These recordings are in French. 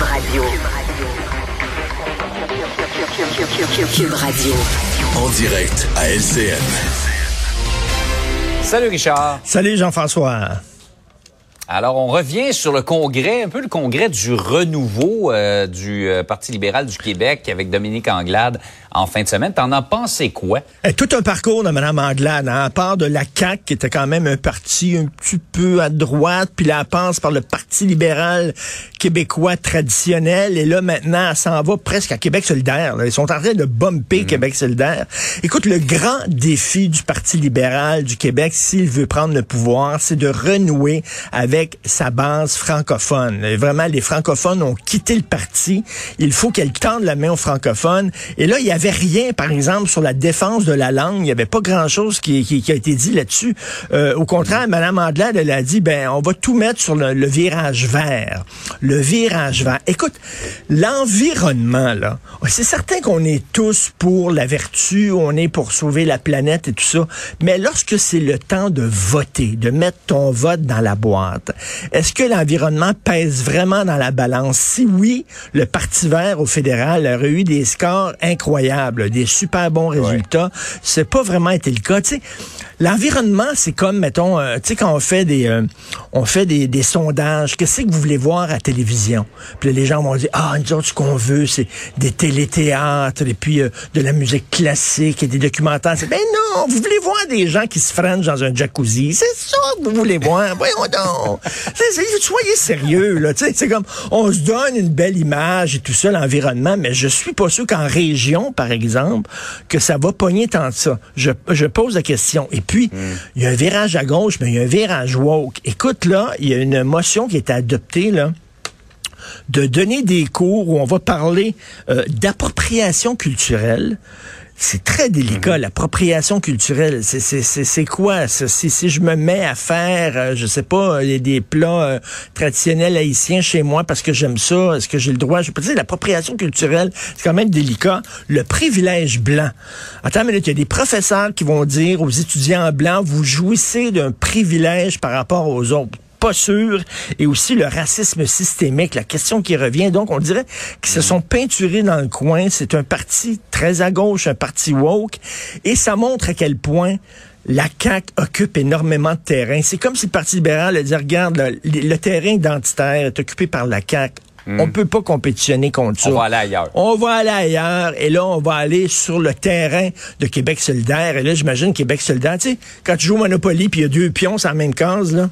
Cube Radio. Cube Radio. En direct à LCN. Salut Richard. Salut Jean-François. Alors, on revient sur le congrès, un peu le congrès du renouveau euh, du euh, Parti libéral du Québec avec Dominique Anglade en fin de semaine. T'en as pensé quoi? Eh, tout un parcours de Mme Anglade, hein, à part de la CAQ, qui était quand même un parti un petit peu à droite, puis là, elle passe par le Parti libéral québécois traditionnel, et là, maintenant, elle s'en va presque à Québec solidaire. Ils sont en train de bumper Québec solidaire. Écoute, le grand défi du Parti libéral du Québec, s'il veut prendre le pouvoir, c'est de renouer avec sa base francophone. vraiment, les francophones ont quitté le parti. Il faut qu'elle tende la main aux francophones. Et là, il y avait rien, par exemple, sur la défense de la langue. Il n'y avait pas grand-chose qui, a été dit là-dessus. Euh, au contraire, Mme Andelade, elle a dit, ben, on va tout mettre sur le, virage vert. Le virage vert. Écoute, l'environnement, là, c'est certain qu'on est tous pour la vertu, on est pour sauver la planète et tout ça. Mais lorsque c'est le temps de voter, de mettre ton vote dans la boîte, est-ce que l'environnement pèse vraiment dans la balance? Si oui, le Parti vert au fédéral aurait eu des scores incroyables, des super bons résultats. C'est pas vraiment été le cas. L'environnement, c'est comme, mettons, euh, tu sais, quand on fait des, euh, on fait des, des sondages, qu'est-ce que vous voulez voir à la télévision? Puis les gens vont dire, ah, nous autres, ce qu'on veut, c'est des téléthéâtres et puis euh, de la musique classique et des documentaires. Ben non, vous voulez voir des gens qui se freinent dans un jacuzzi. C'est ça que vous voulez voir. Voyons donc soyez sérieux, là. C'est comme, on se donne une belle image et tout ça, l'environnement, mais je suis pas sûr qu'en région, par exemple, que ça va pogner tant de ça. Je, je pose la question. Puis, il y a un virage à gauche, mais il y a un virage woke. Écoute, là, il y a une motion qui est adoptée, là de donner des cours où on va parler euh, d'appropriation culturelle c'est très délicat, mhm. l'appropriation culturelle. C'est quoi ça? Si, si je me mets à faire, euh, je sais pas, des, des plats euh, traditionnels haïtiens chez moi parce que j'aime ça, est-ce que j'ai le droit? Je peux dire, l'appropriation culturelle, c'est quand même délicat. Le privilège blanc. Attends, mais il y a des professeurs qui vont dire aux étudiants blancs, vous jouissez d'un privilège par rapport aux autres pas sûr, et aussi le racisme systémique, la question qui revient. Donc, on dirait qu'ils se sont peinturés dans le coin. C'est un parti très à gauche, un parti woke, et ça montre à quel point la CAQ occupe énormément de terrain. C'est comme si le Parti libéral a dit, regarde, le, terrain identitaire est occupé par la CAQ. On hmm. peut pas compétitionner contre ça. On va aller ailleurs. On va aller ailleurs. Et là, on va aller sur le terrain de Québec solidaire. Et là, j'imagine Québec solidaire. Tu sais, quand tu joues au Monopoly puis il y a deux pions sur la même case, là.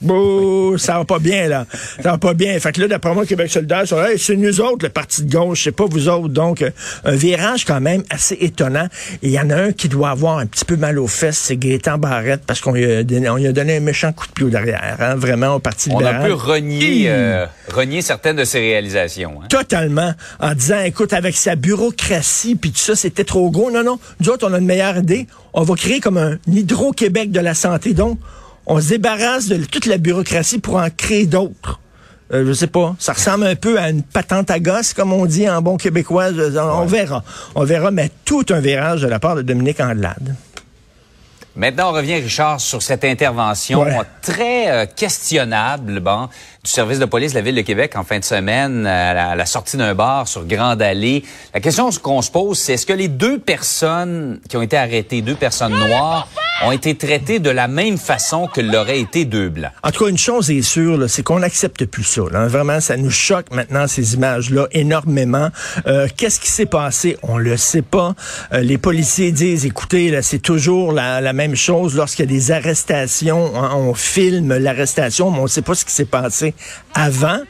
Bouh, ça va pas bien, là. Ça va pas bien. Fait que là, d'après moi, Québec solidaire, c'est nous autres, le parti de gauche, c'est pas vous autres. Donc, euh, un virage quand même assez étonnant. Et il y en a un qui doit avoir un petit peu mal aux fesses, c'est Gaétan Barrette, parce qu'on lui, a donné un méchant coup de pied derrière, hein, vraiment, au Parti libéral. On a pu renier, euh, renier certaines de ses réalisations. Hein. Totalement. En disant, écoute, avec sa bureaucratie, puis tout ça, c'était trop gros. Non, non. Nous autres, on a une meilleure idée. On va créer comme un Hydro-Québec de la santé. Donc, on se débarrasse de toute la bureaucratie pour en créer d'autres. Euh, je sais pas. Ça ressemble un peu à une patente à gosse, comme on dit en bon québécois. On verra. On verra, mais tout un virage de la part de Dominique Andelade. Maintenant, on revient, Richard, sur cette intervention très euh, questionnable bon, du service de police de la Ville de Québec en fin de semaine à la, sortie d'un bar sur Grande Allée. La question qu'on se pose, c'est est-ce que les deux personnes qui ont été arrêtées, deux personnes noires, ont été traités de la même façon que l'auraient été deux blancs. En tout cas, une chose est sûre, c'est qu'on n'accepte plus ça. Vraiment, ça nous choque maintenant, ces images-là, énormément. Euh, qu'est-ce qui s'est passé? On le sait pas. Euh, les policiers disent, écoutez, c'est toujours la, même chose. Lorsqu'il y a des arrestations, on, on filme l'arrestation, mais on ne sait pas ce qui s'est passé avant.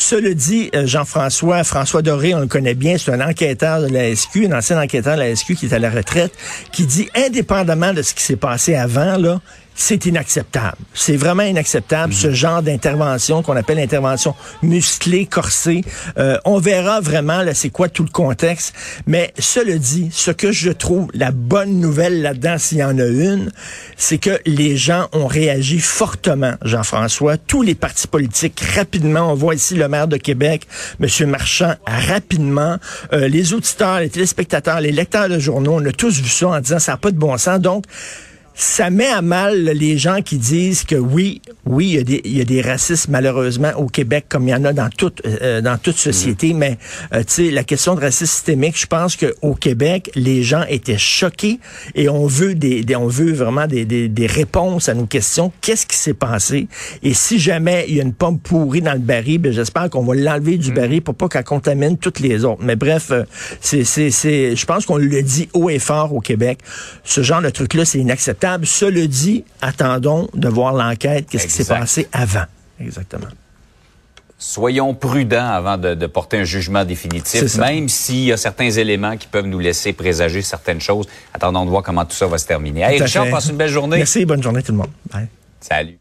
Cela dit, euh, Jean-François, François Doré, on le connaît bien, c'est un enquêteur de la SQ, un ancien enquêteur de la SQ qui est à la retraite, qui dit, indépendamment de ce qui s'est passé avant, là, c'est inacceptable. C'est vraiment inacceptable, ce genre d'intervention qu'on appelle intervention musclée, corsée. Euh, on verra vraiment, là, c'est quoi tout le contexte. Mais cela dit, ce que je trouve la bonne nouvelle là-dedans, s'il y en a une, c'est que les gens ont réagi fortement, Jean-François. Tous les partis politiques, rapidement. On voit ici le maire de Québec, M. Marchand, rapidement. Euh, les auditeurs, les téléspectateurs, les lecteurs de journaux, on a tous vu ça en disant ça n'a pas de bon sens. Donc, ça met à mal les gens qui disent que oui, oui, il y a des, il y a des racistes malheureusement au Québec comme il y en a dans toute euh, dans toute société, mm. mais euh, tu sais la question de racisme systémique, je pense que au Québec, les gens étaient choqués et on veut des, on veut vraiment des, des, des réponses à nos questions. Qu'est-ce qui s'est passé? Et si jamais il y a une pomme pourrie dans le baril, ben, j'espère qu'on va l'enlever du mm. baril pour pas qu'elle contamine toutes les autres. Mais bref, euh, c'est c'est c'est je pense qu'on le dit haut et fort au Québec. Ce genre de truc là, c'est inacceptable acceptable. Cela dit, attendons de voir l'enquête, qu'est-ce qui s'est passé avant. Exactement. Soyons prudents avant de, porter un jugement définitif, même s'il y a certains éléments qui peuvent nous laisser présager certaines choses. Attendons de voir comment tout ça va se terminer. Hey, Richard, passe une belle journée. Merci, bonne journée tout le monde. Salut.